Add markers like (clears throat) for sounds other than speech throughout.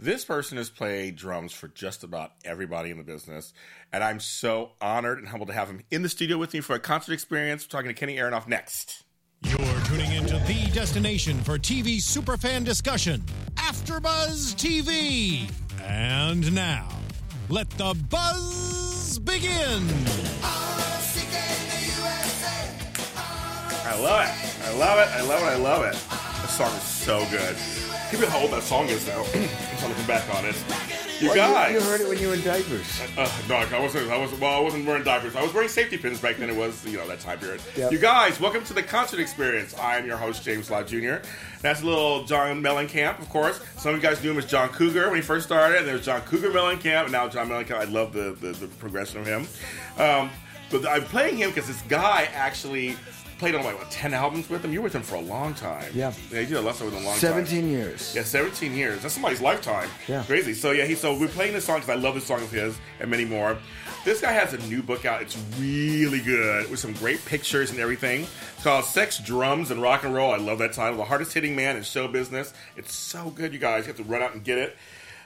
This person has played drums for just about everybody in the business, and I'm so honored and humbled to have him in the studio with me for a concert experience. We're talking to Kenny Aronoff next. You're tuning into the destination for TV superfan discussion, AfterBuzz TV. And now, let the buzz begin. I love it. I love it. I love it. I love it. This song is so good. Give me how old that song is now. (clears throat) I'm trying to come back on it. You Well, guys. You, heard it when you were in diapers. Uh, no, I wasn't. I wasn't. Well, I wasn't wearing diapers. I was wearing safety pins back then. It was, you know, that time period. Yep. You guys, welcome to the concert experience. I am your host, James Law Jr. That's a little John Mellencamp, of course. Some of you guys knew him as John Cougar when he first started. And there's John Cougar Mellencamp, and now John Mellencamp. I love the the, the progression of him. Um, but I'm playing him because this guy actually played on like what, ten albums with him. You were with him for a long time. Yeah. yeah, you did a lesson with him a long time. 17 years. Yeah, 17 years. That's somebody's lifetime. Yeah. Crazy. So, yeah, he, so we're playing this song because I love this song of his and many more. This guy has a new book out. It's really good with some great pictures and everything. It's called Sex, Drums, and Rock and Roll. I love that title. The hardest hitting man in show business. It's so good, you guys. You have to run out and get it.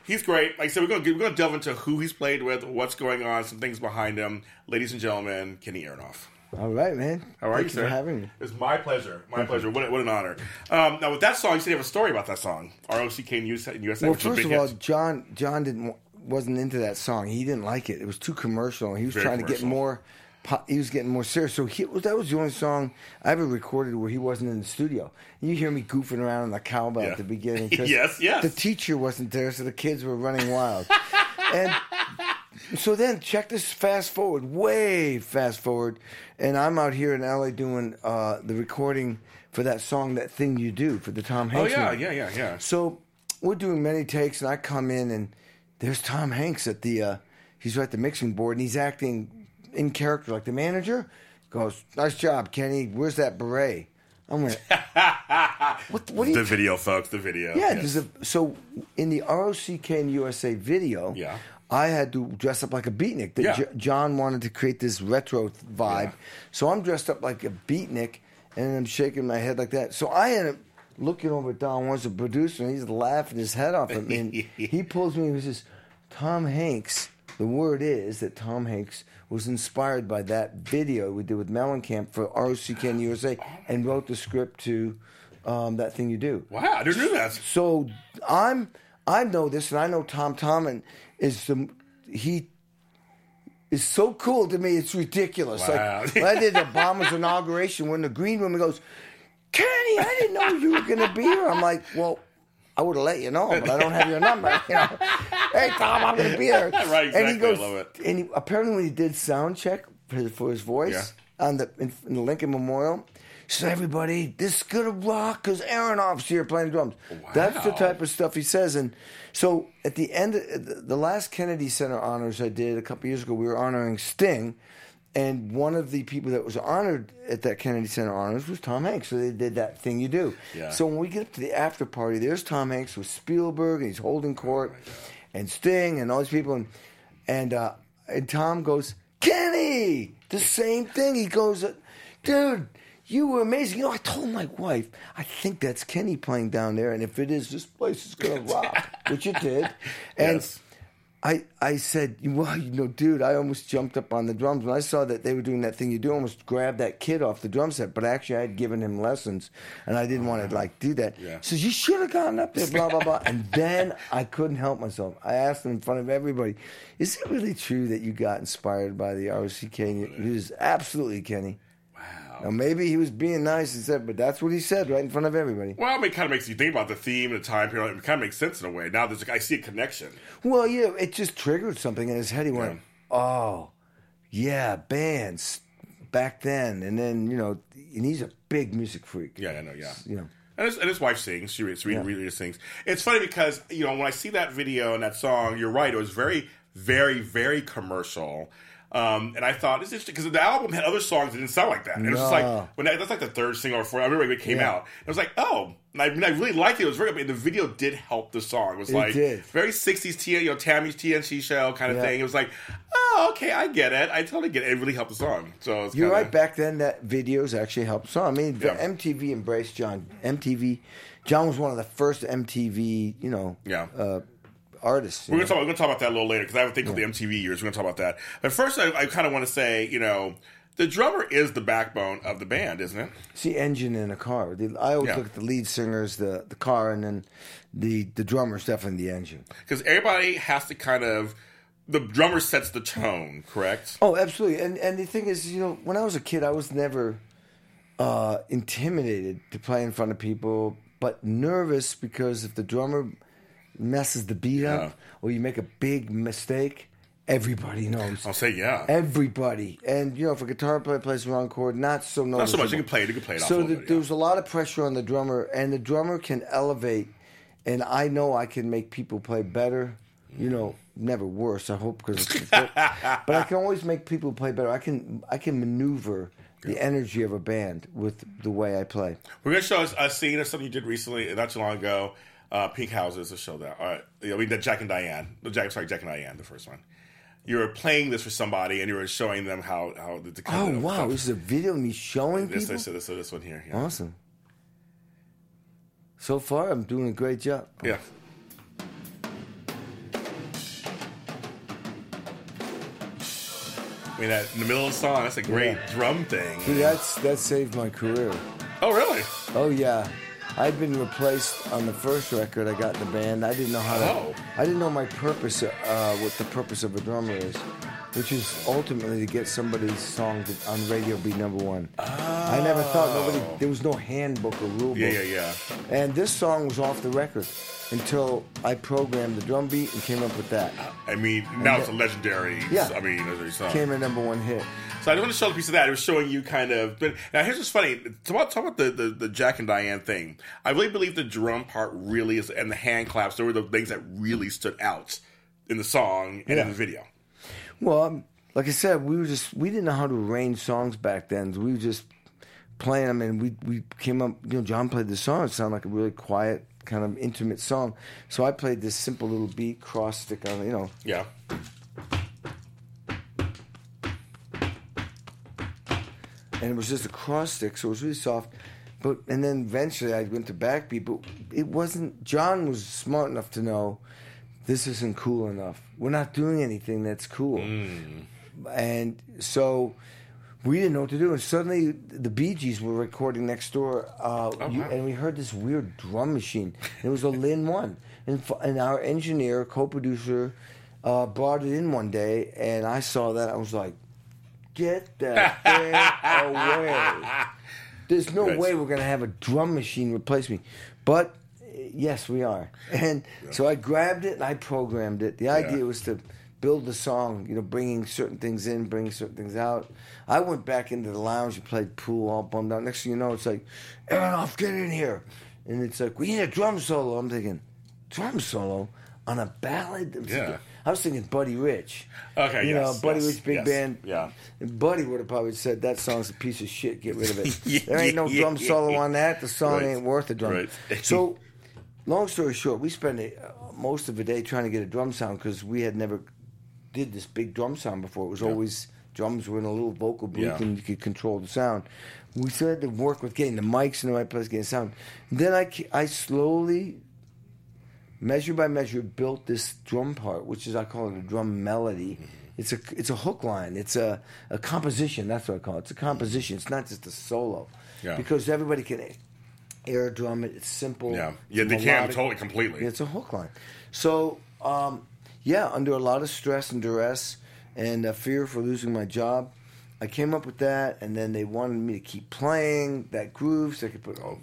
He's great. Like I said, we're going to we're going to delve into who he's played with, what's going on, some things behind him. Ladies and gentlemen, Kenny Aronoff. All right, man. How are Thank you, sir? for having me. It's my pleasure. My pleasure. What, what an honor. Um, now, with that song, you said you have a story about that song. ROCK in USA. in USA Well, which was a first of all, hit. John John didn't wasn't into that song. He didn't like it. It was too commercial. He was Very trying to get more. He was getting more serious. So he, that was the only song I ever recorded where he wasn't in the studio. You hear me goofing around on the cowbell Yeah. at the beginning. (laughs) Yes, yes. The teacher wasn't there, so the kids were running wild. (laughs) and so then check this fast forward, way fast forward, and I'm out here in LA doing uh, the recording for that song, that thing you do for the Tom Hanks. oh, yeah, movie. yeah, yeah, yeah. So we're doing many takes, and I come in, and there's Tom Hanks at the. Uh, he's at the mixing board, and he's acting in character like the manager. Goes, nice job, Kenny. Where's that beret? I'm like, (laughs) what? What are you? The video, folks, the video. yeah, Yes. there's a, so in the ROCK and USA video, Yeah. I had to dress up like a beatnik. The- Yeah. J- John wanted to create this retro vibe, Yeah. so I'm dressed up like a beatnik, and I'm shaking my head like that. So I end up looking over at Don Once, the producer, and he's laughing his head off at me. And (laughs) he pulls me. And he says, "Tom Hanks." The word is that Tom Hanks was inspired by that video we did with Mellencamp for ROCK and USA, and wrote the script to um, that thing you do. Wow, I didn't know that. So I'm I know this, and I know Tom Tomlin is the he is so cool to me. It's ridiculous. Wow. Like I did Obama's inauguration when the green room he goes, Kenny, I didn't know you were going to be here. I'm like, well. I would have let you know, but I don't have your number. (laughs) You know, hey Tom, I'm going to be there. (laughs) Right, And he goes, I love it. and he, apparently when he did sound check for his, for his voice on the in, in the Lincoln Memorial, said, "Everybody, this is gonna rock because Aronoff's here playing drums." That's the type of stuff he says. And so at the end, of, the- last Kennedy Center honors I did a couple years ago, we were honoring Sting. And one of the people that was honored at that Kennedy Center honors was Tom Hanks. So they did that thing you do. Yeah. So when we get up to the after party, there's Tom Hanks with Spielberg, and he's holding court, and Sting, and all these people, and and uh, and Tom goes, Kenny, the same thing. He goes, dude. You were amazing. You know, I told my wife, I think that's Kenny playing down there, and if it is, this place is gonna rock, (laughs) which it did. And Yes. I, I said, well, you know, dude, I almost jumped up on the drums when I saw that they were doing that thing you do, I almost grabbed that kid off the drum set. But actually, I had given him lessons, and I didn't want to oh, like do that. Yeah. Says you should have gone up there, blah blah blah. and (laughs) then I couldn't help myself. I asked him in front of everybody, "Is it really true that you got inspired by the ROCK?" He was absolutely Kenny. Now maybe he was being nice and said, but that's what he said right in front of everybody. Well, I mean, it kind of makes you think about the theme and the time period. It kind of makes sense in a way. Now, there's like, I see a connection. Well, yeah, it just triggered something in his head. He went, Yeah. "Oh, yeah, bands back then." And then you know, and he's a big music freak. Yeah, I know, yeah. you know. And his, and his wife sings. She reads, Yeah. really sings. It's funny because you know when I see that video and that song, you're right. It was very, very, very commercial. Um, and I thought it's interesting because the album had other songs that didn't sound like that. And it was just like when that, that's like the third single or fourth. I remember when it came Yeah. out. It was like, oh, and I, and I really liked it. It was very. And the video did help the song. It was It like did. very '60s, T, you know, Tammy's TNT show kind of Yeah. thing. It was like, oh, okay, I get it. I totally get it. It really helped the song. So it's You're kinda, right. Back then, that videos actually helped some. I mean, the Yeah. MTV embraced John. MTV, John was one of the first MTV, you know, Yeah. uh, artists. We're gonna talk. We're gonna talk about that a little later because I have a thing called the MTV years. We're gonna talk about that. But first, I, I kind of want to say, you know, the drummer is the backbone of the band, isn't it? It's the engine in a car. The, I always Yeah. look at the lead singers, the the car, and then the the drummer's definitely the engine. Because everybody has to kind of. The drummer sets the tone, correct? Oh, absolutely. And and the thing is, you know, when I was a kid, I was never uh, intimidated to play in front of people, but nervous because if the drummer messes the beat Yeah. up or you make a big mistake, everybody knows. I'll say yeah. Everybody, and you know, if a guitar player plays the wrong chord, not so Not so much. You can play it. You can play it off. So a the, bit, yeah. was a lot of pressure on the drummer, and the drummer can elevate. And I know I can make people play better. You know, never worse. I hope because, but, (laughs) but I can always make people play better. I can I can maneuver the energy of a band with the way I play. We're gonna show us a scene of something you did recently, not too long ago. Uh, Pink Houses to show that. All right, I mean, the Jack and Diane. The Jack, sorry, Jack and Diane, the first one. You were playing this for somebody, and you were showing them how how the. the Oh wow! This is a video of me showing This, people. this, this, this one here. Yeah. Awesome. So far, I'm doing a great job. yeah. I mean, that in the middle of the song, that's a great Yeah. drum thing. Dude, that's that saved my career. Oh, really? Oh yeah, I'd been replaced on the first record I got in the band. I didn't know how to. Oh. I didn't know my purpose, uh, what the purpose of a drummer is, which is ultimately to get somebody's song to, on radio be number one. I never thought nobody. Oh. There was no handbook or rule book. Yeah, yeah, yeah. And this song was off the record until I programmed the drum beat and came up with that. I mean, now it's a legendary. Yeah. I mean, legendary song. Came a number one hit. So I just want to show a piece of that. It was showing you kind of. But now here's what's funny. Talk about, talk about the, the, the Jack and Diane thing. I really believe the drum part really is, and the hand claps. They were the things that really stood out in the song and Yeah. in the video. Well, um, like I said, we were just we didn't know how to arrange songs back then. We were just playing them, and we we came up. You know, John played the song. It sounded like a really quiet, kind of intimate song. So I played this simple little beat, cross stick on. You know, Yeah. and it was just a cross stick, so it was really soft. But and then eventually I went to backbeat, but it wasn't. John was smart enough to know this isn't cool enough. We're not doing anything that's cool, and so we didn't know what to do. And suddenly the Bee Gees were recording next door, uh, you- wow. and we heard this weird drum machine. It was a (laughs) Linn one, and f- and our engineer, co-producer, uh, brought it in one day, and I saw that. I was like, "Get that (laughs) thing away!" There's no Right. way we're gonna have a drum machine replace me, but yes, we are. And so I grabbed it and I programmed it. The idea Yeah. was to build the song, you know, bringing certain things in, bringing certain things out. I went back into the lounge and played pool, all bummed out. Next thing you know, it's like, Aronoff, get in here, and it's like, we need a drum solo. I'm thinking, drum solo on a ballad. I'm Yeah. thinking- I was thinking Buddy Rich. Okay, you yes, know, Buddy yes, Rich, big yes, band. yeah. And Buddy would have probably said that song's a piece of shit. Get rid of it. (laughs) there ain't no drum solo on that. The song Right. ain't worth a drum. Right. so, (laughs) long story short, we spent a, uh, most of the day trying to get a drum sound because we had never did this big drum sound before. It was always drums were in a little vocal booth Yeah. and you could control the sound. We still had to work with getting the mics in the right place, getting sound. Then I, I slowly, measure by measure, built this drum part, which is I call it a drum melody. Mm-hmm. It's a it's a hook line. It's a, a composition. That's what I call it. It's a composition. It's not just a solo. Yeah. Because everybody can air drum it. It's simple. Yeah. Yeah, they can totally completely. It's a hook line. So, um, yeah, under a lot of stress and duress and uh, fear for losing my job, I came up with that, and then they wanted me to keep playing that groove so I could put. Oh,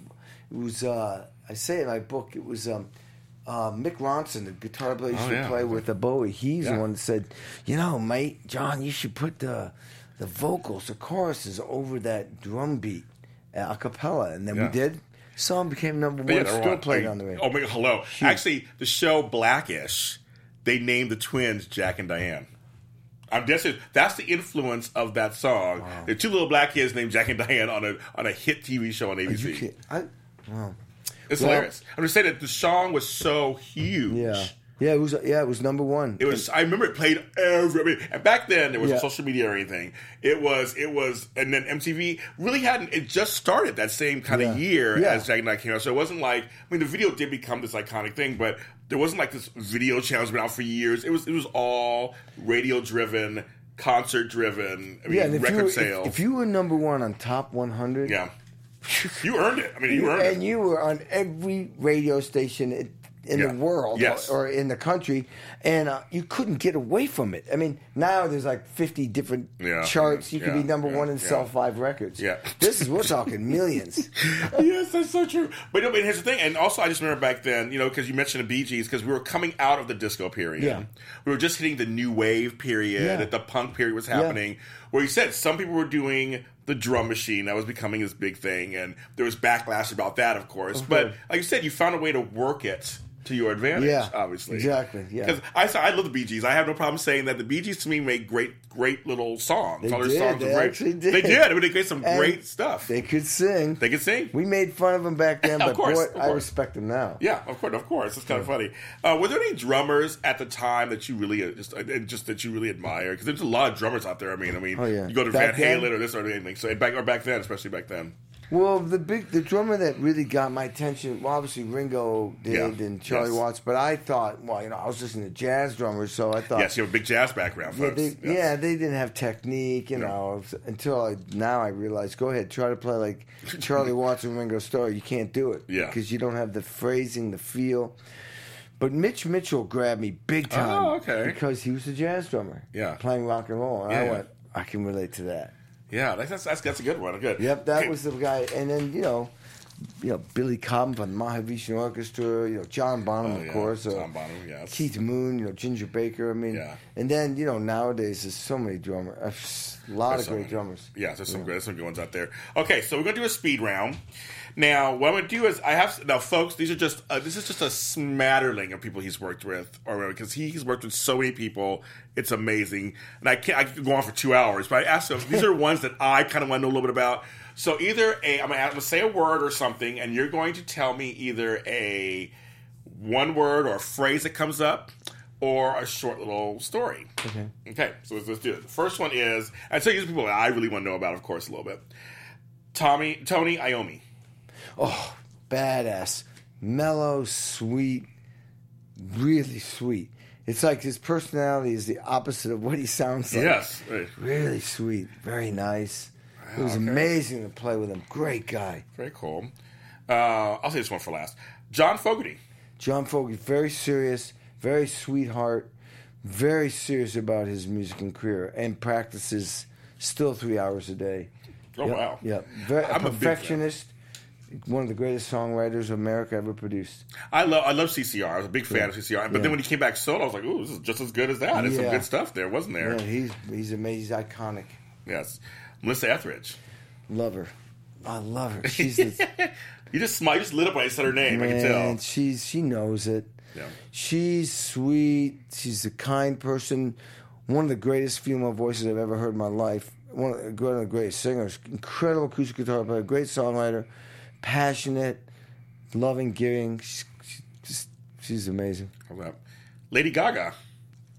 it was uh, I say in my book it was. Um, uh, Mick Ronson, the guitar player, used Oh, to yeah. play with a Bowie. He's Yeah. the one that said, "You know, mate, John, you should put the the vocals, the choruses over that drum beat, a cappella." And then Yeah. we did. Song became number one. yeah, still on- played I on the radio. Oh my god, hello. Actually, the show Blackish, they named the twins Jack and Diane. I'm guessing that's the influence of that song. The two little black kids named Jack and Diane on a on a hit TV show on ABC. I, wow. It's Well- hilarious. I'm just saying that the song was so huge. Yeah. Yeah, it was. Yeah, it was number one. It was. I remember it played every. I mean, and back then there was Yeah. no social media or anything. It was. It was. And then MTV really hadn't. It just started that same kind Yeah. of year Yeah. as Jack and Diane came out. So it wasn't like. I mean, the video did become this iconic thing, but there wasn't like this video channel's been out for years. It was. It was all radio driven, concert driven. I mean, yeah, record you, were, sales. if, if you were number one on top 100, yeah, (laughs) you earned it. I mean, you earned and it. And you were on every radio station in, in Yeah. the world Yes. or, or in the country, and uh, you couldn't get away from it. I mean, now there's like 50 different Yeah. charts. You could be number Yeah. one and Yeah. sell five records. Yeah. this is we're talking millions. (laughs) yes, that's so true. But, here's the thing, and also I just remember back then, you know, because you mentioned the Bee Gees, because we were coming out of the disco period. Yeah. We were just hitting the new wave period, Yeah. that the punk period was happening, where you said some people were doing the drum machine that was becoming this big thing, and there was backlash about that, of course. But like you said, you found a way to work it to your advantage, Yeah, obviously. exactly, yeah. Because I, I love the Bee Gees. I have no problem saying that the Bee Gees to me make great, great little songs. They All their did, songs they are great. actually did. They did. I mean, they create some And great stuff. They could sing. They could sing. we made fun of them back (laughs) then, Of but course, boy, of I respect them now. Yeah, of course, of course. It's kind of funny. Uh, were there any drummers at the time that you really uh, just, uh, just that you really admire? Because there's a lot of drummers out there. I mean, I mean, Oh, yeah. you go to Back Van Halen then? or this or anything. So back or back then, especially back then. Well, the big the drummer that really got my attention, well, obviously Ringo did Yeah. and Charlie Yes. Watts, but I thought, well, you know, I was listening to jazz drummers, so I thought, yes, you have a big jazz background, yeah, they, Yes. yeah, they didn't have technique, you No. know, until I, now I realize, go ahead, try to play like (laughs) Charlie Watts and Ringo Starr. You can't do it, Yeah. because you don't have the phrasing, the feel. But Mitch Mitchell grabbed me big oh, time, Oh, okay. because he was a jazz drummer, Yeah. playing rock and roll, and I went, I can relate to that. Yeah, that's, that's that's a good one. Good. Yep, that Okay. was the guy. And then you know, you know Billy Cobham from the Mahavishnu Orchestra. You know John Bonham, Oh, of yeah. course. uh, John Bonham, yes. Keith Moon. You know Ginger Baker. I mean, Yeah. and then you know nowadays there's so many drummers. A lot There's of so great many. drummers. Yeah, there's some good, there's some good ones out there. Okay, so we're gonna do a speed round. Now, what I'm gonna do is I have now, folks. These are just uh, this is just a smatterling of people he's worked with, or because he's worked with so many people. It's amazing, and I can't. I could go on for two hours, but I asked them. These are (laughs) ones that I kind of want to know a little bit about. So either a, I'm gonna, I'm gonna say a word or something, and you're going to tell me either a one word or a phrase that comes up, or a short little story. Okay. Okay, so let's, let's do it. The first one is, I tell you, these people that I really want to know about, of course, a little bit. Tommy, Tony Iommi. Oh, badass, mellow, sweet, really sweet. It's like his personality is the opposite of what he sounds like. Yes. Right. Really sweet, very nice. it was okay. amazing to play with him. Great guy. Very cool. Uh, I'll say this one for last. John Fogerty. John Fogerty, very serious, very sweetheart, very serious about his music and career, and practices still three hours a day. Oh, Yep, wow. A I'm a perfectionist, one of the greatest songwriters America ever produced. I love I love CCR. I was a big fan of CCR. But Yeah. then when he came back solo, I was like, ooh, this is just as good as that. There's some good stuff there, wasn't there? Yeah, he's he's amazing. He's iconic. Yes. Melissa Etheridge. Love her. I love her. She's the, (laughs) You just smiled, you just lit up when I said her name. I can tell. She's she knows it. Yeah. She's sweet. She's a kind person. One of the greatest female voices I've ever heard in my life. One of the, one of the greatest singers. Incredible acoustic guitar player. Great songwriter. Passionate. Loving, giving. She's, she's just she's amazing. Hold up. Lady Gaga.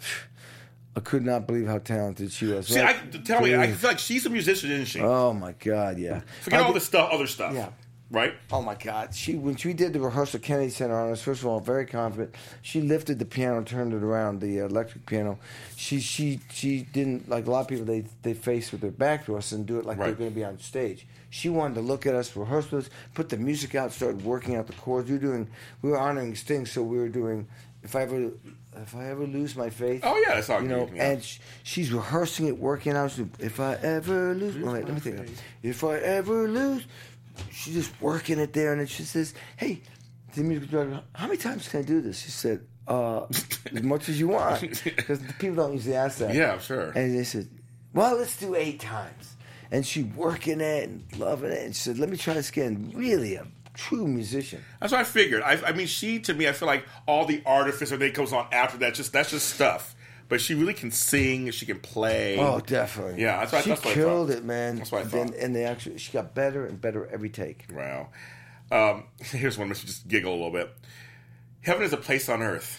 (sighs) I could not believe how talented she was. See, Right? I, tell me, I feel like she's a musician, isn't she? Oh my God, yeah. Forget I all this stuff, other stuff. Yeah. Right? Oh my God! She when she did the rehearsal Kennedy Center on us, first of all, very confident. She lifted the piano, turned it around, the electric piano. She she she didn't like a lot of people. They they face with their back to us and do it like they're going to be on stage. She wanted to look at us, rehearse with us, put the music out, started working out the chords. We were doing we were honoring Sting, so we were doing. If I ever if I ever lose my faith. Oh, yeah, that's all you know. yeah. And sh- she's rehearsing it, working out. If I ever lose, oh, wait, let me think. If I ever lose, she's just working it there, and then she says, "Hey, the music director, how many times can I do this?" She said, uh, "As much as you want," because people don't usually ask that. Yeah, sure. And they said, "Well, let's do eight times." And she working it and loving it, and she said, "Let me try this again." Really, a true musician. That's what I figured. I, I mean, she to me, I feel like all the artifice that goes on after that, just that's just stuff. But she really can sing. She can play. Oh, definitely. Yeah, that's what- she that's what I killed it, man. That's what I Then- thought. and they actually, she got better and better every take. Wow. Um, (laughs) here's one. Let's just giggle a little bit. Heaven is a place on earth.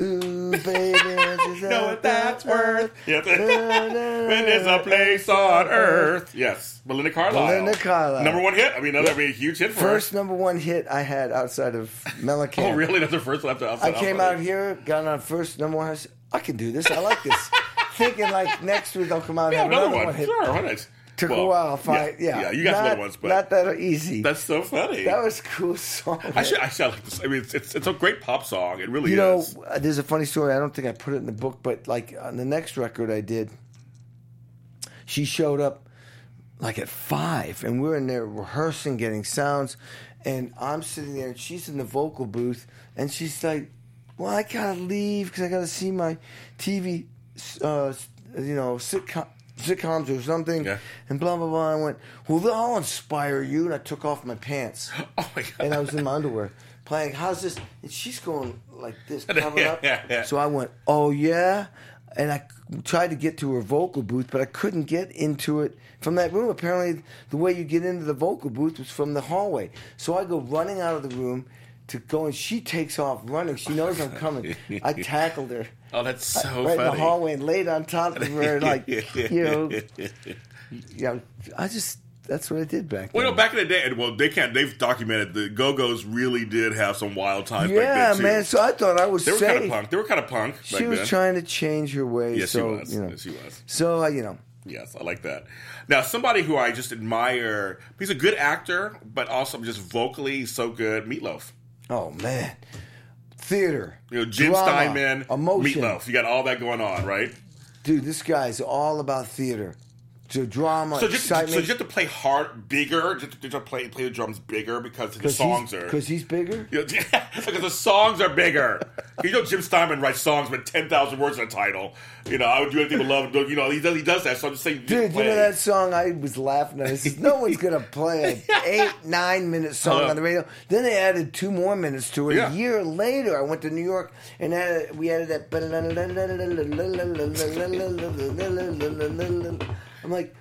Ooh, baby, (laughs) know what that's worth. Yes. When there's a place on earth. Yes, Belinda Carlisle. Belinda Carlisle. Number one hit. I mean, that'd be a huge hit for First her. number one hit I had outside of (laughs) Mellencamp. Oh, really? That's the first one after I came Alpha. out here, got on first number one. I can do this. I like this. (laughs) Thinking like next week I'll come out and Yeah, have another, another, one. hit. Sure, why not? Took a while. Fine. Yeah, yeah, you got some not, other ones, but not that easy. that's so funny. that was a cool song. I should, I should like this. I mean, it's, it's, it's a great pop song. It really You know, is. uh, there's a funny story. I don't think I put it in the book, but like on the next record I did, she showed up like at five, and we're in there rehearsing, getting sounds, and I'm sitting there, and she's in the vocal booth, and she's like, "Well, I gotta leave because I gotta see my TV, uh, you know, sitcom." Sitcoms or something, Yeah. and blah blah blah. I went, well, I'll inspire you, and I took off my pants (gasps) Oh my god! and I was in my underwear playing. How's this? And she's going like this, (laughs) covered up. Yeah, yeah. So I went, oh yeah, and I tried to get to her vocal booth, but I couldn't get into it from that room. Apparently, the way you get into the vocal booth was from the hallway. So I go running out of the room to go, and she takes off running. She knows I'm coming. I (laughs) tackled her. oh, that's so right funny. in the hallway and laid on top of her, (laughs) like you know, (laughs) yeah. I just that's what I did back Well, then. you know, back in the day, and well, they can't. They've documented the Go Go's really did have some wild times. yeah, back then too. man. So I thought I was they were safe. kind of punk. They were kind of punk. Back She was then. trying to change her ways. Yes, so, she was. You know. Yes, she was. So, uh, you know, Yes, I like that. Now, somebody who I just admire. He's a good actor, but also just vocally so good. Meatloaf. Oh man, theater. You know, Jim drama, Steinman, emotion. Meatloaf. You got all that going on, right? Dude, this guy's all about theater. So drama, So just, excitement. so you have to play hard, bigger. Just, just play play the drums bigger because the songs are. because he's bigger. (laughs) You know, because the songs are bigger. You know, Jim Steinman writes songs with ten thousand words in the title. You know, I would do anything with love. You know, he does. He does that. So I'm just saying, Dude, you know that song? I was laughing at. I said, "No one's gonna play an (laughs) eight, nine minute song on the radio." Then they added two more minutes to it. Yeah. A year later, I went to New York and added, we added that. I'm like,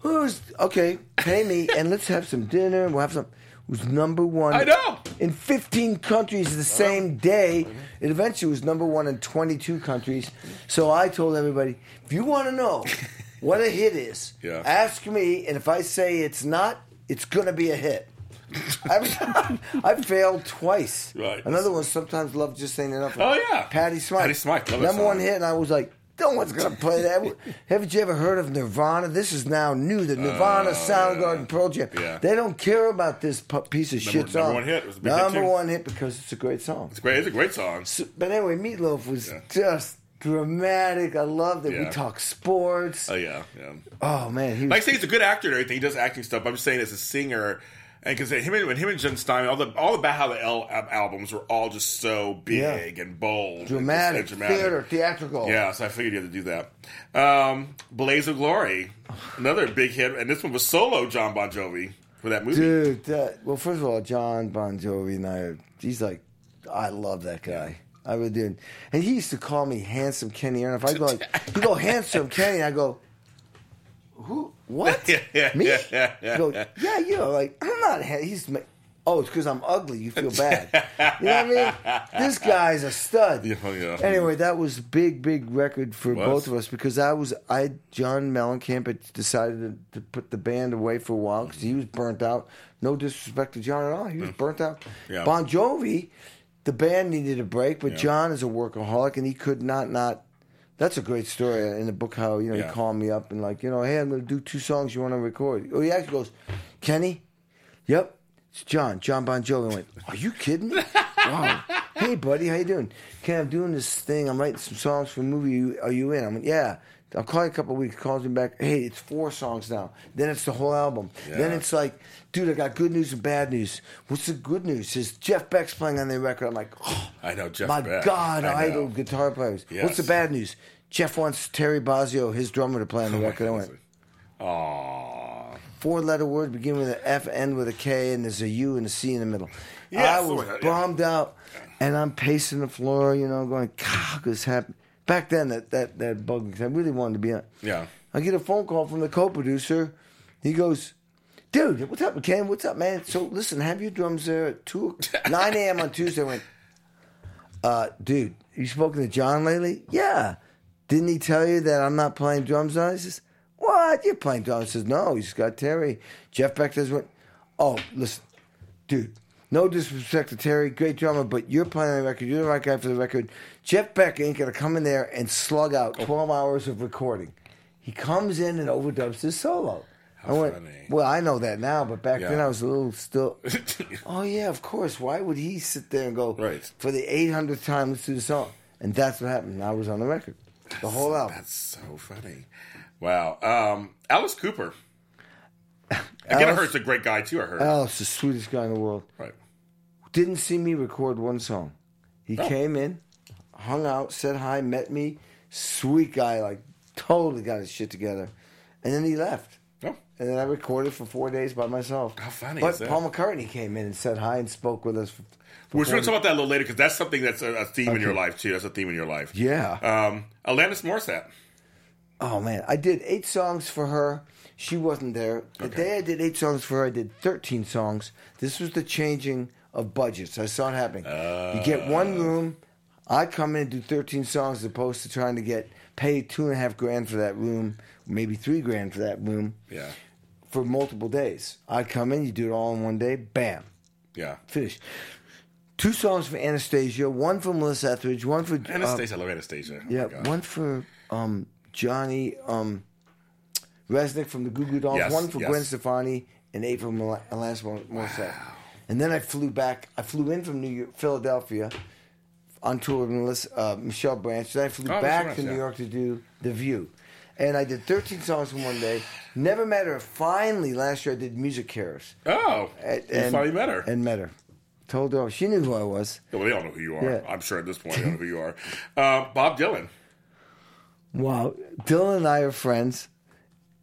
"Who's okay? Pay me and let's have some dinner. and We'll have some." Was number one. I know. in 15 countries the same day. It eventually was number one in 22 countries. So I told everybody, if you want to know (laughs) what a hit is, Yeah. ask me, and if I say it's not, it's going to be a hit. I've, (laughs) I've failed twice. Right. Another one, sometimes love just ain't enough. Oh, yeah. Patty Smyth. Patty Smyth, love that Number one hit, and I was like, no one's gonna play that. (laughs) Haven't you ever heard of Nirvana? This is now new. The Nirvana, uh, Soundgarden, Pearl Jam. Yeah. They don't care about this piece of Number- shit song. number one hit. It was a big hit, number too. one hit because it's a great song. It's great. It's a great song. So- but anyway, Meatloaf was Yeah. just dramatic. I loved it. We Yeah. talk sports. Oh yeah, yeah. oh man, he was Like I say, he's a good actor and everything. He does acting stuff. I'm just saying, as a singer, and because him and him and Jim Stein, all the all about how the L albums were all just so big and bold, dramatic, and dramatic. theater, theatrical. Yeah, so I figured you had to do that. Um, Blaze of Glory, another big hit, and this one was solo John Bon Jovi for that movie. Dude, that, well, first of all, John Bon Jovi and I, he's like, I love that guy. I really did. And he used to call me Handsome Kenny. And if I (laughs) go like, you go Handsome Kenny, I go, who? What? (laughs) Yeah, me? yeah, yeah, goes, yeah, you know, like, I'm not, he's, oh, it's because I'm ugly. You feel bad. (laughs) you know what I mean? This guy's a stud. Yeah, yeah. Anyway, that was big, big record for Was. both of us because I was, I, John Mellencamp had decided to, to put the band away for a while because he was burnt out. No disrespect to John at all. He was burnt out. Mm. Yeah. Bon Jovi, the band needed a break, but. John is a workaholic and he could not, not, that's a great story in the book how, you know, Yeah. he called me up and like, you know, hey, I'm going to do two songs you want to record. Oh, he actually goes, Kenny, yep, it's John, John Bon Jovi. I went, are you kidding me? (laughs) wow. Hey, buddy, how you doing? Ken, I'm doing this thing. I'm writing some songs for a movie. Are you in? I went, yeah. I'll call you a couple of weeks. Calls me back. Hey, it's four songs now. Then it's the whole album. Then it's like, dude, I got good news and bad news. What's the good news? Is Jeff Beck's playing on the record. I'm like, oh, (gasps) I know Jeff. my Beck. God, I know. idol guitar players. Yes. What's the bad news? Jeff wants Terry Bozzio, his drummer, to play on the (laughs) oh record. I went, Aw. four letter word begin with an F, end with a K, and there's a U and a C in the middle. Yeah, I was that, yeah. out, and I'm pacing the floor, you know, going, God, this happened. Back then, that that that bugged me 'cause I really wanted to be on. Yeah. I get a phone call from the co-producer. He goes, "Dude, what's up, Ken? What's up, man? So listen, have your drums there at two (laughs) nine a.m. on Tuesday." I went, uh, dude, you spoken to John lately? Yeah. Didn't he tell you that I'm not playing drums on it? He says, What? You're playing drums? He says, No, he's got Terry. Jeff Beck does what? Oh, listen, dude. No disrespect to Terry, great drummer, but you're playing the record. You're the right guy for the record. Jeff Beck ain't gonna come in there and slug out 12 hours of recording. He comes in and overdubs his solo. I went, funny. well, I know that now, but back then I was a little still. (laughs) oh yeah, of course. Why would he sit there and go Right. for the 800th time? Let's do the song, and that's what happened. I was on the record, the whole album. That's so funny. Wow. Um, Alice Cooper. (laughs) Again, I heard he's a great guy too. I heard. Alice, the sweetest guy in the world, right. didn't see me record one song. He Oh. came in, hung out, said hi, met me. Sweet guy, like totally got his shit together, and then he left. Oh, And then I recorded for four days by myself. How funny But? Paul McCartney came in and said hi and spoke with us. For, for we're going to talk about that a little later because that's something that's a, a theme in your life too. That's a theme in your life. Yeah. Um, Alanis Morissette. Oh man, I did eight songs for her. She wasn't there. The Okay. day I did eight songs for her, I did thirteen songs. This was the changing of budgets. I saw it happening. you get one room. I come in and do thirteen songs as opposed to trying to get paid two and a half grand for that room, maybe three grand for that room Yeah. for multiple days. I come in, you do it all in one day, bam, Yeah. finish. Two songs for Anastacia, one for Melissa Etheridge, one for uh, Anastacia. I love Anastacia. Oh yeah, one for um, Johnny um, Rzeznik from the Goo Goo Dolls, Yes, one for yes. Gwen Stefani, and eight for Mel- Alanis Mor- Morissette. And then I flew back. I flew in from New York, Philadelphia, on tour with uh, Michelle Branch. Then I flew Oh, back Branch, to New yeah. York to do The View. And I did 13 songs in one day. Never met her. Finally, last year I did Music Cares. Oh, And, you finally met her. And met her. Told her. She knew who I was. Yeah, well, they all know who you are. Yeah. I'm sure at this point they know who you are. Uh, Bob Dylan. Wow, Dylan and I are friends,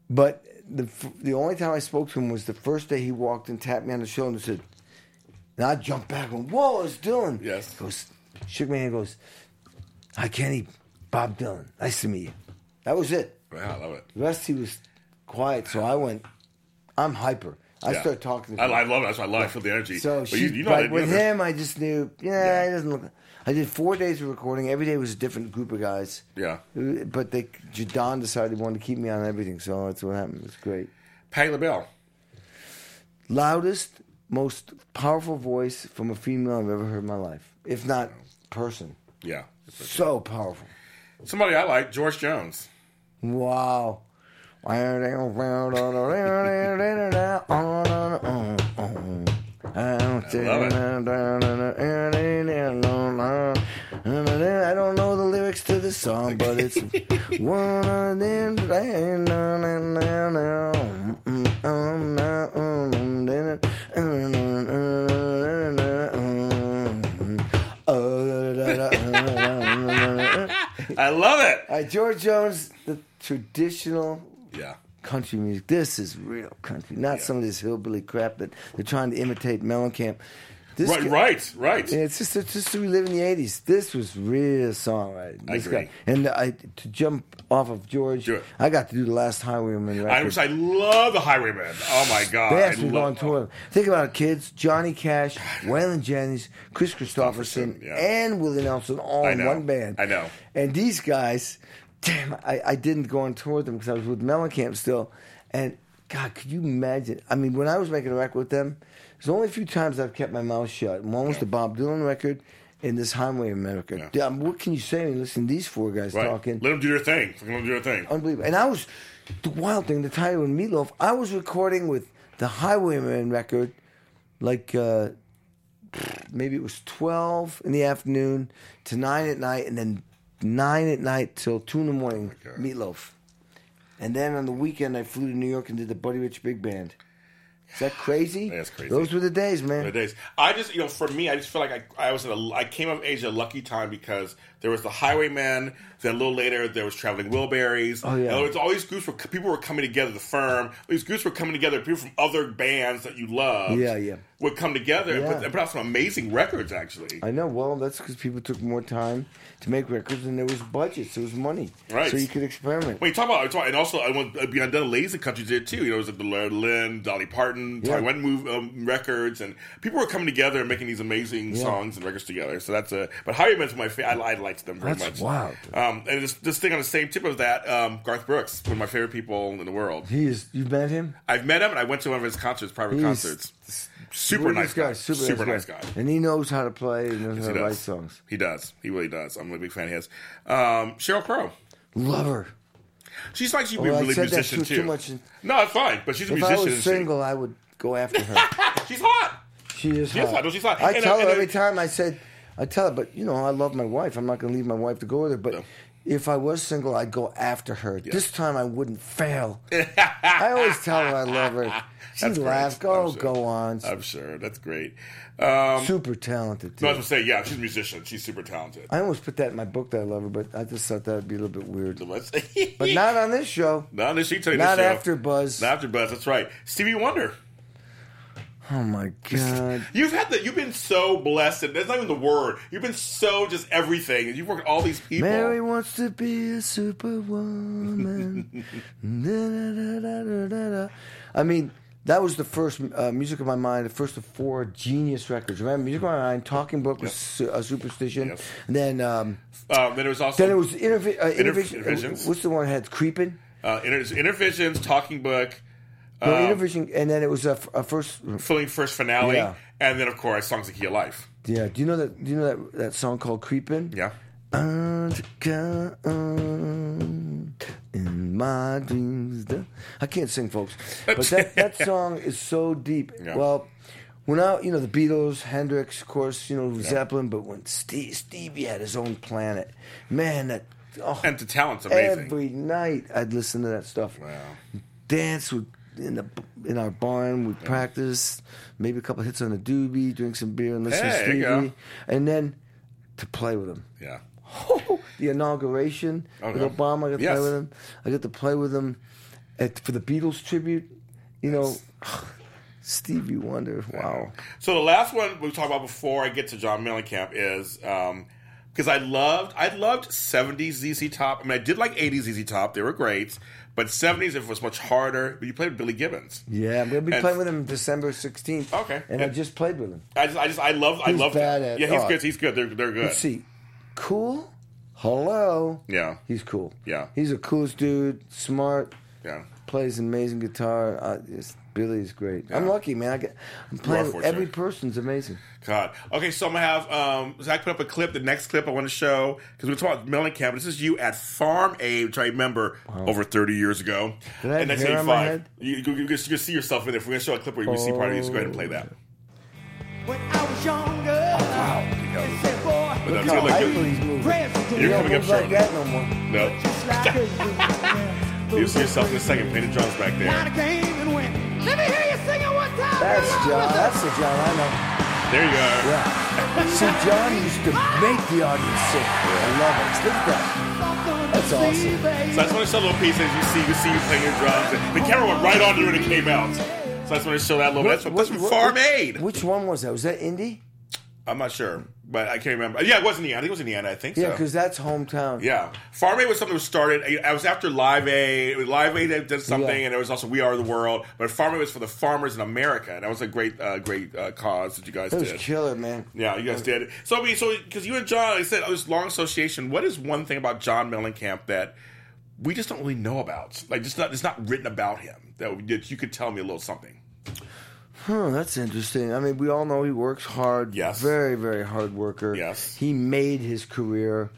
but the the only time I spoke to him was the first day he walked and tapped me on the shoulder and said, and I jumped back and went, "Whoa, it's Dylan!" Yes. He goes, shook my hand, and goes, "Hi, Kenny, Bob Dylan, nice to meet you." That was it. Wow, I love it. The rest he was quiet, so I went, "I'm hyper." I Yeah. started talking. To I. I love it. That's why I love. it. I feel the energy. So but she, you, you know with you know him, I just knew, yeah, Yeah. he doesn't look. I did four days of recording. Every day was a different group of guys. Yeah. But they, Don decided he wanted to keep me on everything, so that's what happened. It was great. Patti LaBelle. Loudest, most powerful voice from a female I've ever heard in my life, if not person. Yeah. So powerful. Somebody I like, George Jones. Wow. I don't know the lyrics to the song, but it's (laughs) one of them. Right, George Jones, the traditional Yeah. country music. This is real country, not Yeah. some of this hillbilly crap that they're trying to imitate Mellencamp. This Right, guy- right, right. It's just it's just we live in the '80s. This was real songwriting. I agree. guy- and I to jump off of George, it. I got to do the last Highwayman record. I, which I love the Highwaymen. Oh my god. They asked I me to go on tour. Think about it, kids. Johnny Cash, (sighs) Waylon Jennings, Kris Kristofferson, yeah. and Willie Nelson all in one band. I know. And these guys, damn, I, I didn't go on tour with them because I was with Mellencamp still. And God, could you imagine? I mean, when I was making a record with them, there's only a few times I've kept my mouth shut. One was the Bob Dylan record and this Highwayman record. Yeah. What can you say when you listen to these four guys Right. talking? Let them do their thing. Let them do their thing. Unbelievable. And I was the wild thing, the title and Meatloaf. I was recording with the Highwayman record, like uh, maybe it was twelve in the afternoon to nine at night, and then nine at night till two in the morning. God. Meatloaf. And then on the weekend, I flew to New York and did the Buddy Rich Big Band. Is that crazy? That's crazy. Those were the days, man. the days. I just, you know, for me, I just feel like I, I was in a, I came of age at a lucky time because there was the Highwaymen. Then a little later, there was Traveling Wilburys. Oh, yeah. And was all these groups were people were coming together. The firm, these groups were coming together. People from other bands that you love, Yeah, yeah. Would come together and, Yeah. put, and put out some amazing records. Actually, I know. Well, that's because people took more time to make records, and there was budgets, there was money, Right. So you could experiment. When you talk about, and also I want uh, beyond done lazy countries did too. You know, it was like the Lynn, Dolly Parton, Yeah. Taiwan move um, records, and people were coming together and making these amazing Yeah. songs and records together. So that's a. But Highwaymen's my favorite. I, I liked them very That's much. wild. Um, and this, this thing on the same tip of that, um, Garth Brooks, one of my favorite people in the world. He is. You've met him? I've met him, and I went to one of his concerts, private concerts. Super Sweetest nice guy. Super, Super, nice nice guy. And he knows how to play and knows Yes, how he to write songs. He does. He really does. I'm a big fan of his. Um, Sheryl Crow. Love her. She's like she'd be Well, a I really said that musician too, too. too much. No, it's fine. But she's a If I was isn't she? single, I would go after her. (laughs) She's hot. She is She is hot. hot. No, she's hot. I And, tell uh, her and, uh, every time. I said, I tell her, but you know, I love my wife. I'm not going to leave my wife to go with her. But No. if I was single, I'd go after her. This time, I wouldn't fail. (laughs) I always tell her I love her. She That's great. laughs. Go, go on. I'm sure. That's great. Um, Super talented. Too. no, I was gonna say, yeah, she's a musician. She's super talented. I almost put that in my book that I love her, but I just thought that would be a little bit weird. (laughs) but not on this show. not on this she Not this show. after Buzz. Not after Buzz. That's right. Stevie Wonder. Oh my god. (laughs) You've had the. You've been so blessed. And that's not even the word. You've been so just everything. And you've worked with all these people. Mary wants to be a superwoman. (laughs) Da-da-da-da-da-da. I mean, that was the first uh, music of my mind, the first of four genius records. Remember, music of my mind, Talking Book was su- a superstition, Yes. and then um, Um, then it was also then it was Intervi- uh, Inter- Innervision. Innervisions. What's the one that had Creeping? uh, Inter- Innervisions, Talking Book, No, um, Innervision, and then it was a, f- a first. Filling First Finale, Yeah. and then of course Songs of Key of Life. Yeah, do you know that? Do you know that that song called Creeping? Yeah. Undergone in my dreams. I can't sing, folks, but (laughs) that, that song is so deep. Yeah. Well, when I, you know, the Beatles, Hendrix, of course, you know, Zeppelin, but when Steve, Stevie had his own planet, man, that oh, And the talent's amazing. every night I'd listen to that stuff. Wow. Dance with in the in our barn. We'd practice, maybe a couple hits on the doobie, drink some beer, and listen Hey, to Stevie, and then to play with him Yeah. (laughs) the inauguration Oh, with. Obama. I got to Yes. play with him. I got to play with him at, for the Beatles tribute. You know, (sighs) Stevie Wonder. Wow. So the last one we talked about before I get to John Mellencamp is um, because I loved I loved '70s ZZ Top. I mean, I did like '80s ZZ Top; they were great. But '70s it was much harder. But you played with Billy Gibbons. Yeah, we'll be And- playing with him December sixteenth. Okay. and I just played with him. I just I just I love I love bad at- yeah he's oh. good he's good they're they're good Let's see, cool. Hello. yeah He's cool. Yeah. He's the coolest dude. Smart. yeah Plays amazing guitar. Uh, it's, Billy's great. I'm lucky, man. I get, I'm playing. Every person's amazing. God. Okay, so I'm gonna have um, Zach put up a clip. The next clip I want to show because we're talking about Mellencamp. This is you at Farm Aid, which I remember over 30 years ago. Did I have and hair on my 1985. head? You, you, you, can- you can see yourself in there. If we're gonna show a clip where you can see part of it, just go ahead and play that. When I was younger, they said, boy, But Look that's how good. Look, you- he's moving. president, You're You don't coming up move like short. that no more. No. just like a You'll see yourself in a second. Play the drums back there. game and went. Let me hear you sing it one time. That's John. That's the John I know. There you go. Yeah. See, John used to make the audience sing. I love it. Look at that. That's awesome. So I just want to show a little piece as you see, you see you playing your drums. The camera went right on you when it came out. So I just want to show that a little bit. That's, from- that's from what- Farm Aid. Which one was that? Was that Indy? I'm not sure, but I can't remember. Yeah, it was Indiana. I think it was Indiana. I think Yeah, so. because that's hometown. Yeah, Farm Aid was something that was started. I was after Live Aid. It was Live Aid that did something, Yeah. and there was also We Are the World. But Farm Aid was for the farmers in America, and that was a great, uh, great uh, cause that you guys did. That was did. killer, man. Yeah, you guys did. So I mean, so because you and John, I said, oh, this long association. What is one thing about John Mellencamp that we just don't really know about? Like, just not, it's not written about him. That, that you could tell me a little something. Huh, that's interesting. I mean, we all know he works hard. Yes. Very, very hard worker. Yes. He made his career.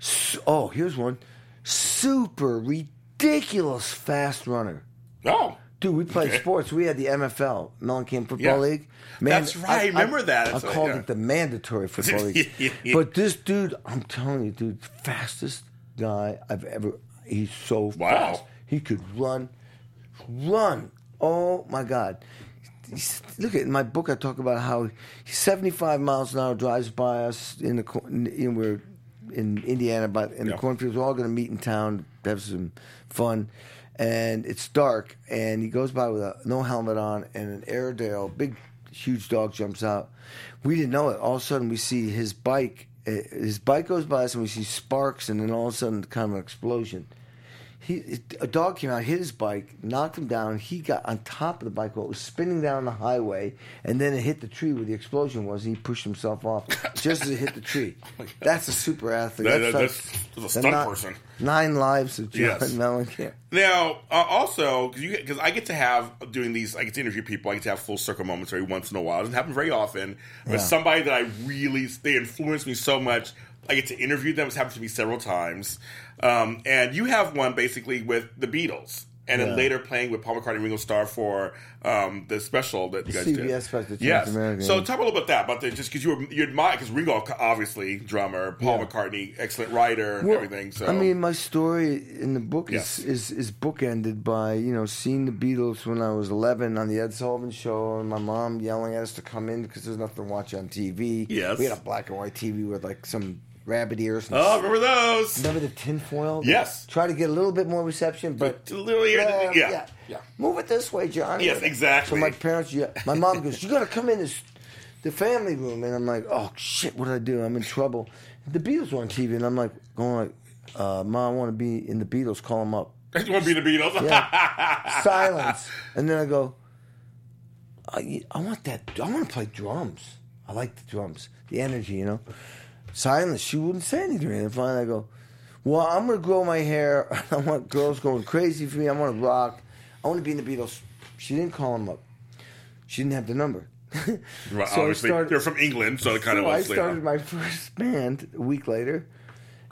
s- Oh, here's one. Super ridiculous fast runner. Oh, Dude, we played Okay. sports. We had the MFL, Mellencamp Football Yeah. League. That's right. I remember that. I It's, called yeah. it the mandatory football (laughs) league. Yeah, yeah. But this dude, I'm telling you, dude, fastest guy I've ever. He's so Wow. fast. He could run, run. Oh my God! He's- Look at in my book. I talk about how he's 75 miles an hour drives by us in the in, in we're in Indiana, but in Yeah. the cornfields. We're all going to meet in town, have some fun, and it's dark. And he goes by with a no helmet on and an Airedale, big, huge dog jumps out. We didn't know it. All of a sudden, we see his bike. eh, His bike goes by us, and we see sparks, and then all of a sudden, kind of an explosion. He a dog came out, hit his bike, knocked him down. He got on top of the bike while it was spinning down the highway, and then it hit the tree where the explosion was. And he pushed himself off (laughs) just as it hit the tree. That's a super athlete. That- that- like that's- that's a stunt ni- person. Nine lives of John Yes. Mellencamp. Now, uh, also, because I get to have doing these, I get to interview people. I get to have full circle moments every once in a while. It doesn't happen very often, but Yeah. somebody that I really they influence me so much. I get to interview them. It's happened to me several times. Um, and you have one basically with the Beatles, and then later playing with Paul McCartney and Ringo Starr for um, the special that you guys did. CBS special, Yes. Transamerica, So talk a little about that. About the, just because you were you admire because Ringo obviously drummer, Paul Yeah. McCartney excellent writer and Well, everything. So I mean, my story in the book Yes. is, is is bookended by you know seeing the Beatles when I was 11 on the Ed Sullivan Show, and my mom yelling at us to come in because there's nothing to watch on TV. Yes. we had a black and white TV with like some rabbit ears. And oh, remember those? Remember the tinfoil? Yes. Try to get a little bit more reception, but A little here, Uh, yeah, yeah. Move it this way, John. Yes, exactly. So my parents, yeah, my mom goes, "You got to come in this, the family room," and I'm like, "Oh shit, what did I do? I'm in trouble." The Beatles were on TV, and I'm like, going like, uh, "Mom, I want to be in the Beatles. Call them up." (laughs) You want to be the Beatles? Yeah. (laughs) Silence, and then I go, I, I want that. I want to play drums. I like the drums, the energy, you know. Silence. She wouldn't say anything. And finally, I go, "Well, I'm gonna grow my hair. (laughs) I want girls going crazy for me. I want to rock. I want to be in the Beatles." She didn't call him up. She didn't have the number. (laughs) Right, So obviously, started- they're from England, so it kind of So I started my first band a week later,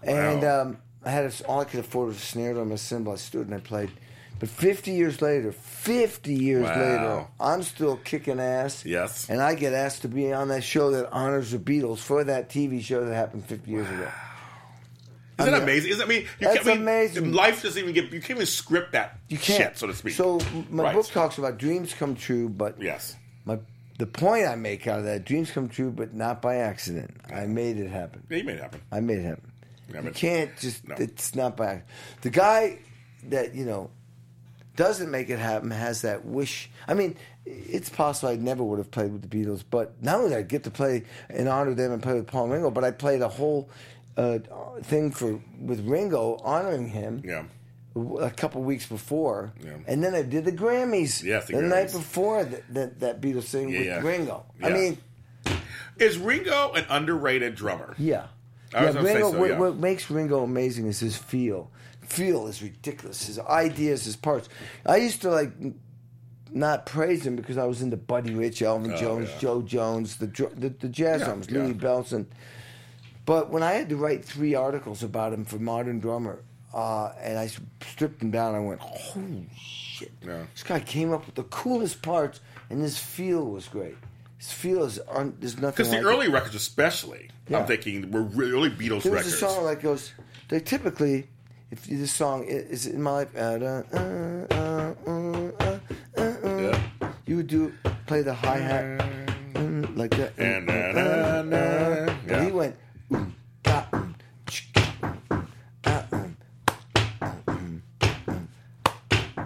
and um, I had a, all I could afford was a snare drum, and a cymbal. I stood and I played. But 50 years later, 50 years Wow. later, I'm still kicking ass. Yes. And I get asked to be on that show that honors the Beatles for that TV show that happened 50 years ago. Isn't that amazing? Isn't, I mean, you That's can't, amazing. Life doesn't even get. You can't even script that You can't. shit, so to speak. So my Right. book talks about dreams come true, but Yes. my the point I make out of that dreams come true, but not by accident. I made it happen. Yeah, you made it happen. I made it happen. Yeah, you can't just. No. It's not by the guy that you know doesn't make it happen has that wish. I mean, it's possible I never would have played with the Beatles, but not only did I get to play and honor them and play with Paul Ringo, but I played a whole uh, thing for with Ringo honoring him. Yeah. A couple weeks before, Yeah. and then I did the Grammys. Yes, the the night before that, that, that Beatles thing Yeah, with yeah. Ringo. I mean, Is Ringo an underrated drummer? Yeah. I yeah, Ringo, so, what, yeah. what makes Ringo amazing is his feel. Feel is ridiculous. His ideas, his parts. I used to like not praise him because I was into Buddy Rich, Elvin Jones, Oh, yeah. Jo Jones, the the, the jazz Yeah, drummers, yeah. Louie Bellson. But when I had to write three articles about him for Modern Drummer, uh, and I stripped him down, I went, "Holy shit! This guy came up with the coolest parts, and his feel was great. His feel is un- there's nothing Because the like it. early records, especially, Yeah. I'm thinking were really Beatles There was records. a song that goes. They typically, if this song is in my life, uh, uh, uh, uh, uh, uh, uh, Yeah. you would do play the hi hat like that. And, uh, uh, uh, uh, uh, yeah. and he went.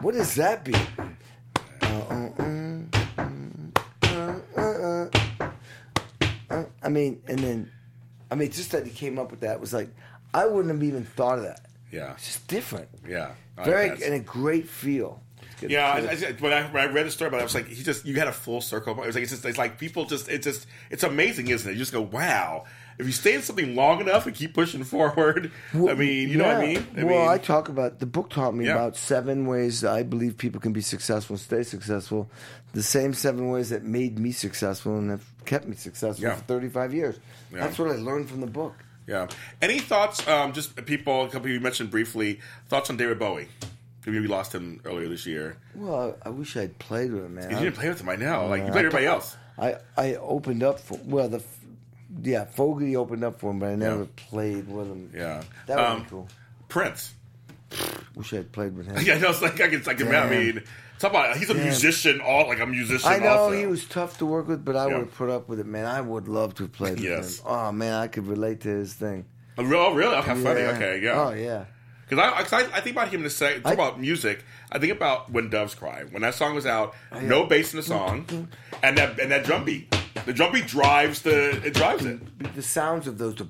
What does that be? I mean, and then, I mean, just that he came up with that was like, I wouldn't have even thought of that. Yeah. It's just different. Yeah. I Very, like that. and a great feel. Good Yeah, I. I, when, I, when I read the story about it, I was like, he just you had a full circle. It was like it's just it's like people just it's just it's amazing, isn't it? You just go, wow. If you stay in something long enough and keep pushing forward, I mean, you know what I mean? I well, mean, I talk about the book taught me Yeah. about seven ways I believe people can be successful and stay successful. The same seven ways that made me successful and have kept me successful Yeah. for 35 years. Yeah. That's what I learned from the book. yeah. Any thoughts? Um, just people, a couple you mentioned briefly. Thoughts on David Bowie? Maybe we lost him earlier this year. Well, I, I wish I had played with him, man. You didn't play with him, I know. Like you played I everybody else. I, I opened up for well the yeah Fogerty opened up for him, but I never Yeah. played with him. Yeah, that would Um, be cool. Prince. Wish I had played with him. (laughs) Yeah, I know. It's like I can, I can. I mean, talk about he's a Damn. musician. All like a musician. I know also. he was tough to work with, but I Yeah. would have put up with it, man. I would love to have played with Yes. him. Oh man, I could relate to his thing. Oh, oh, really? Okay, funny. Yeah. Okay, yeah. Oh yeah. Because I, 'cause I, I think about him to say talk I- about music. I think about when doves cry. When that song was out, Oh, no bass in the song, and that and that drum beat. The drum beat drives the it drives it. The sounds of those. you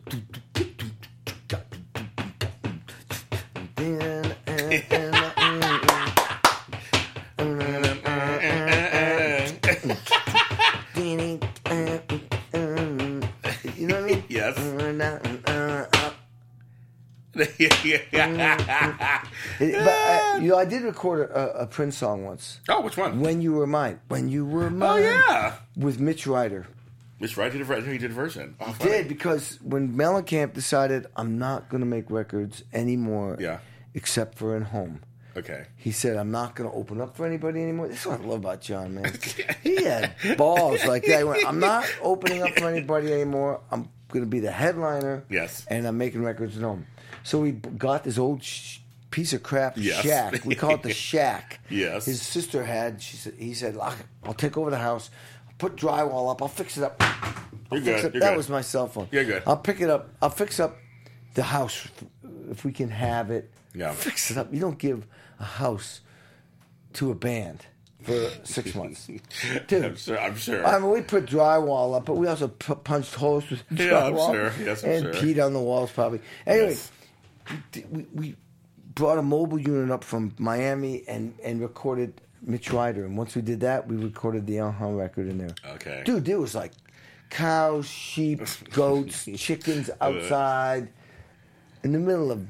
know what I mean? Yes. yeah. but, uh, you know, I did record a, a Prince song once. oh, which one? When you were mine. When you were Mine. oh, mine. yeah. With Mitch Ryder. Mitch Ryder did a version. He did a version. Oh, funny. Did because when Mellencamp decided I'm not going to make records anymore, Yeah. except for in home. Okay. He said, "I'm not going to open up for anybody anymore." This is what I love about John, man. (laughs) he had balls like that. He went, I'm not opening up for anybody anymore. I'm going to be the headliner. Yes. and I'm making records at home. So we got this old sh- piece of crap Yes. shack. We call it the (laughs) shack. Yes. His sister had. She said, "He said, I'll take over the house. I'll put drywall up. I'll fix it up." I'll You're fix good, it- you're that good. was my cell phone. You're good. I'll pick it up. I'll fix up the house if we can have it. Yeah. Fix it up. You don't give a house to a band for six (laughs) months. Dude, I'm sure. I'm sure. I mean, we put drywall up, but we also p- punched holes with drywall. Yeah, I'm sure. Yes, I'm and sure. peed on the walls, probably. Anyway, Yes. we, we brought a mobile unit up from Miami and, and recorded Mitch Ryder. And once we did that, we recorded the uh record in there. Okay. Dude, there was like cows, sheep, (laughs) goats, chickens outside in the middle of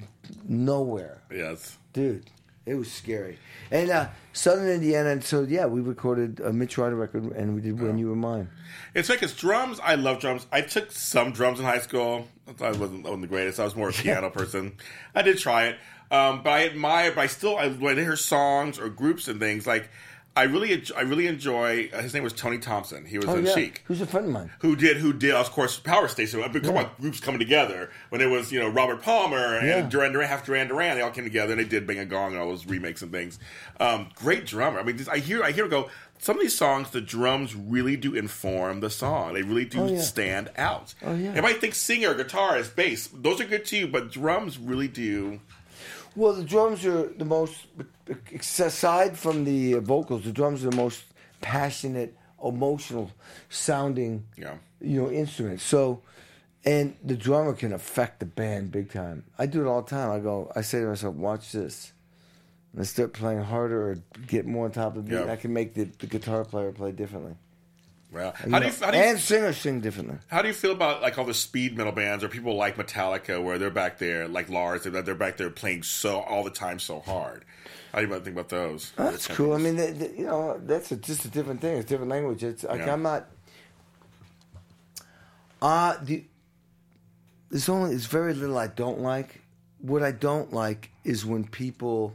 nowhere yes. dude. It was scary. And uh, Southern Indiana, and so yeah, we recorded a Mitch Ryder record, and we did "When You Were Mine." It's like it's drums. I love drums. I took some drums in high school. I wasn't, I wasn't the greatest. I was more a piano person. I did try it, um, but I admire. But I still, I, when I hear songs or groups and things, like I really, I really enjoy. Uh, his name was Tony Thompson. He was Oh in yeah, Chic. who's a friend of mine. Who did? Who did? Of course, Power Station. I mean, come Yeah. on, groups coming together when it was you know Robert Palmer and Yeah. Duran Duran, half Duran Duran. They all came together and they did Bang a Gong and all those remakes and things. Um, great drummer. I mean, this, I hear, I hear go. Some of these songs, the drums really do inform the song. They really do Oh, yeah. stand out. Oh, yeah. Everybody thinks singer, guitarist, bass. Those are good too, but drums really do. Well, the drums are the most, aside from the vocals, the drums are the most passionate, emotional sounding, Yeah. you know, instrument. So, and the drummer can affect the band big time. I do it all the time. I go, I say to myself, watch this. And I start playing harder or get more on top of the beat. Yeah. I can make the, the guitar player play differently. Well, You how do you, know, how do you, and singers sing differently. How do you feel about like all the speed metal bands or people like Metallica where they're back there, like Lars, they're, they're back there playing so all the time so hard? How do you think about those? That's cool. I mean, you know, that's a, just a different thing. It's a different language. It's like Yeah. I'm not. Uh the. There's only there's very little I don't like. What I don't like is when people.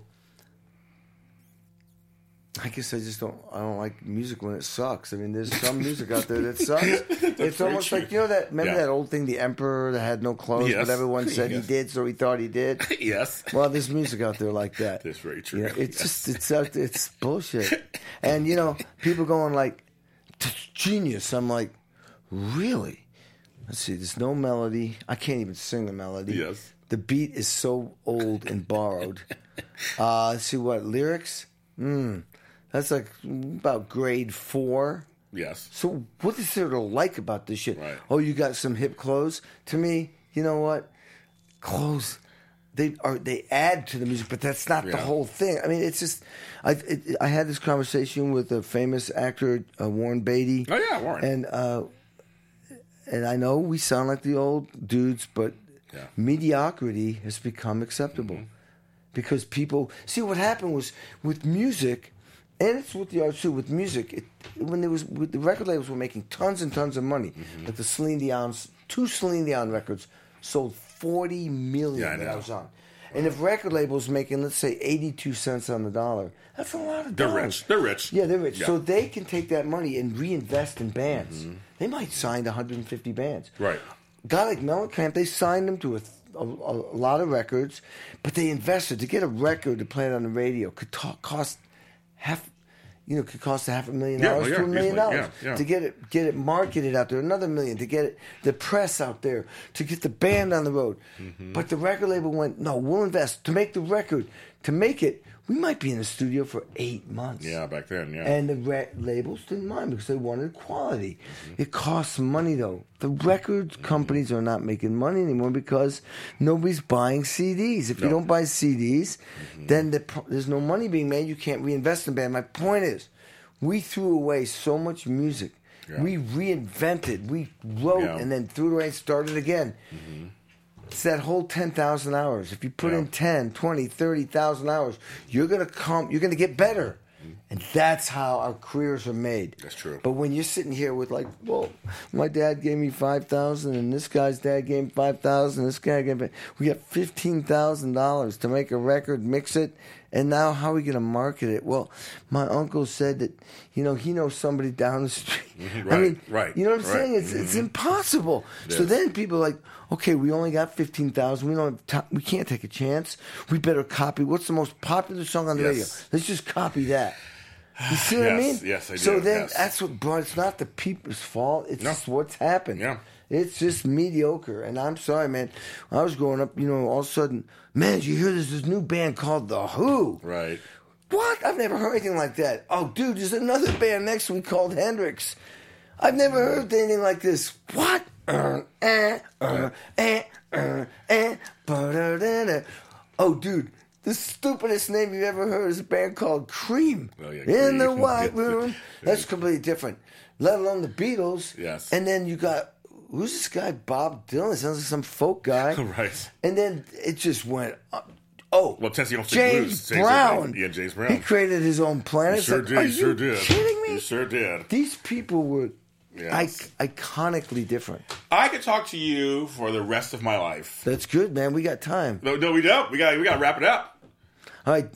I guess I just don't. I don't like music when it sucks. I mean, there's some music out there that sucks. (laughs) it's almost true. like you know that. Remember Yeah. that old thing, the emperor that had no clothes, Yes. but everyone said Yes. he did, so he thought he did. (laughs) yes. Well, there's music out there like that. That's very true. Yeah, it's Yes. just it's out- it's bullshit. (laughs) And you know, people going like, "That's "Genius." I'm like, really? Let's see. There's no melody. I can't even sing the melody. Yes. The beat is so old and borrowed. Uh, let's see what lyrics. Hmm. That's like about grade four. Yes. So what is there to like about this shit? Right. Oh, you got some hip clothes. To me, you know what? Clothes they are they add to the music, but that's not the whole thing. I mean, it's just I it, I had this conversation with a famous actor, uh, Warren Beatty. Oh, yeah, Warren. And uh, and I know we sound like the old dudes, but Yeah. Mm-hmm. mediocrity has become acceptable because people see what happened was with music. And it's with the arts too. With music, it, when there was the record labels were making tons and tons of money. Mm-hmm. Like the Celine Dion's two Celine Dion records sold forty million Yeah, I that I know. was on. And if record labels making let's say eighty two cents on the dollar, that's a lot of They're dollars. rich. They're rich. Yeah, they're rich. Yeah. So they can take that money and reinvest in bands. They might sign 150 bands. Mm-hmm. Right. Guy like Mellencamp, they signed him to a, a, a lot of records, but they invested to get a record to play it on the radio could ta- cost half. You know, could cost a half a million Yeah, dollars well, yeah, to a million easily. dollars Yeah, yeah. to get it, get it marketed out there. Another million to get it, the press out there, to get the band on the road. Mm-hmm. But the record label went, no, we'll invest to make the record. To make it, we might be in the studio for eight months. Yeah, back then, yeah. And the re- labels didn't mind because they wanted quality. Mm-hmm. It costs money though. The record companies are not making money anymore because nobody's buying CDs. If you don't buy CDs, Mm-hmm. then the, there's no money being made. You can't reinvest in the band. My point is, we threw away so much music. Yeah. We reinvented. We wrote Yeah. and then threw it away and started again. It's that whole 10,000 hours. If you put in Yeah. 10, 20, 30,000 hours, you're going to come, you're going to get better. And that's how our careers are made. That's true. But when you're sitting here with like, well, my dad gave me 5,000 and this guy's dad gave me 5,000, this guy gave me, we got $15,000 to make a record, mix it, and now how are we going to market it? Well, my uncle said that, you know, he knows somebody down the street. (laughs) I Mm-hmm. Right, mean, right, you know what I'm right. saying? It's, it's impossible. It so then people are like, okay, we only got 15,000. We don't have ti we can't take a chance. We better copy what's the most popular song on the Yes. radio. Let's just copy that. You (sighs) see what I mean? yes, I So do, then yes. that's what brought. It's not the people's fault. It's No. just what's happened. Yeah. It's just mediocre. And I'm sorry, man. When I was growing up, you know, all of a sudden, man, did you hear there's this new band called The Who? Right. What? I've never heard anything like that. Oh, dude, there's another band next week called Hendrix. I've never heard anything like this. What? Uh, eh, uh, eh, uh, eh. Oh, dude, the stupidest name you've ever heard is a band called Cream. Oh, yeah, In the White (laughs) Room. That's completely different. Let alone the Beatles. Yes. And then you got, who's this guy? Bob Dylan. Sounds like some folk guy. (laughs) Right. And then it just went up. Oh, Well, Tennessee Don't James Blues. James Brown. Yeah, James Brown. He created his own planet. You It's sure like, did. Are You sure you did. kidding me? You sure did. These people were Yes. I- iconically different. I could talk to you for the rest of my life. That's good, man. We got time. No, no, we don't. We got we got to wrap it up. All right.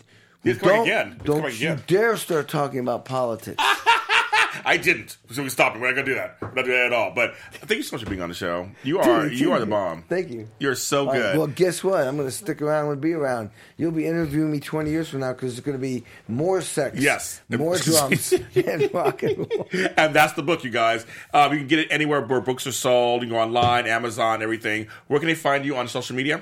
He's coming don't again. He's don't you again. dare start talking about politics. (laughs) (laughs) I didn't, so we stopped it. We're not gonna do that. We're not doing that at all. But thank you so much for being on the show. You are Dude, you are the bomb. Thank you. You're so All right, good. well, guess what? I'm going to stick around. To be around. You'll be interviewing me 20 years from now because there's going to be more sex, Yes. more drums, (laughs) and rock and roll. and that's the book, you guys. Um, you can get it anywhere where books are sold. You can go online, Amazon, everything. Where can they find you on social media?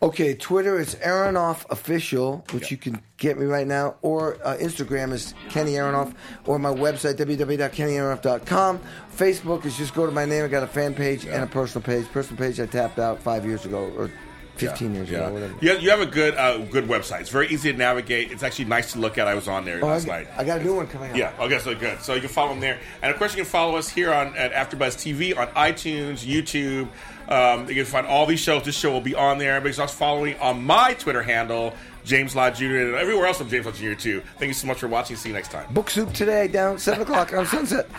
Okay, Twitter is Aronoff Official, which you can get me right now, or uh, Instagram is Kenny Aronoff, or my website www.kennyaronoff.com. Facebook is just go to my name. I got a fan page and a personal page. Personal page I tapped out five years ago or fifteen years ago, whatever. You have, you have a good uh, good website. It's very easy to navigate. It's actually nice to look at. I was on there Oh, last got- night. I got a new one coming out. Yeah, okay, so good. So you can follow them there, and of course you can follow us here on at AfterBuzz TV on iTunes, YouTube. Um, you can find all these shows. This show will be on there. Everybody's also following on my Twitter handle, James Lott Jr. and everywhere else I'm James Lott Jr. too. Thank you so much for watching. See you next time. Book Soup today down seven o'clock on Sunset. (laughs)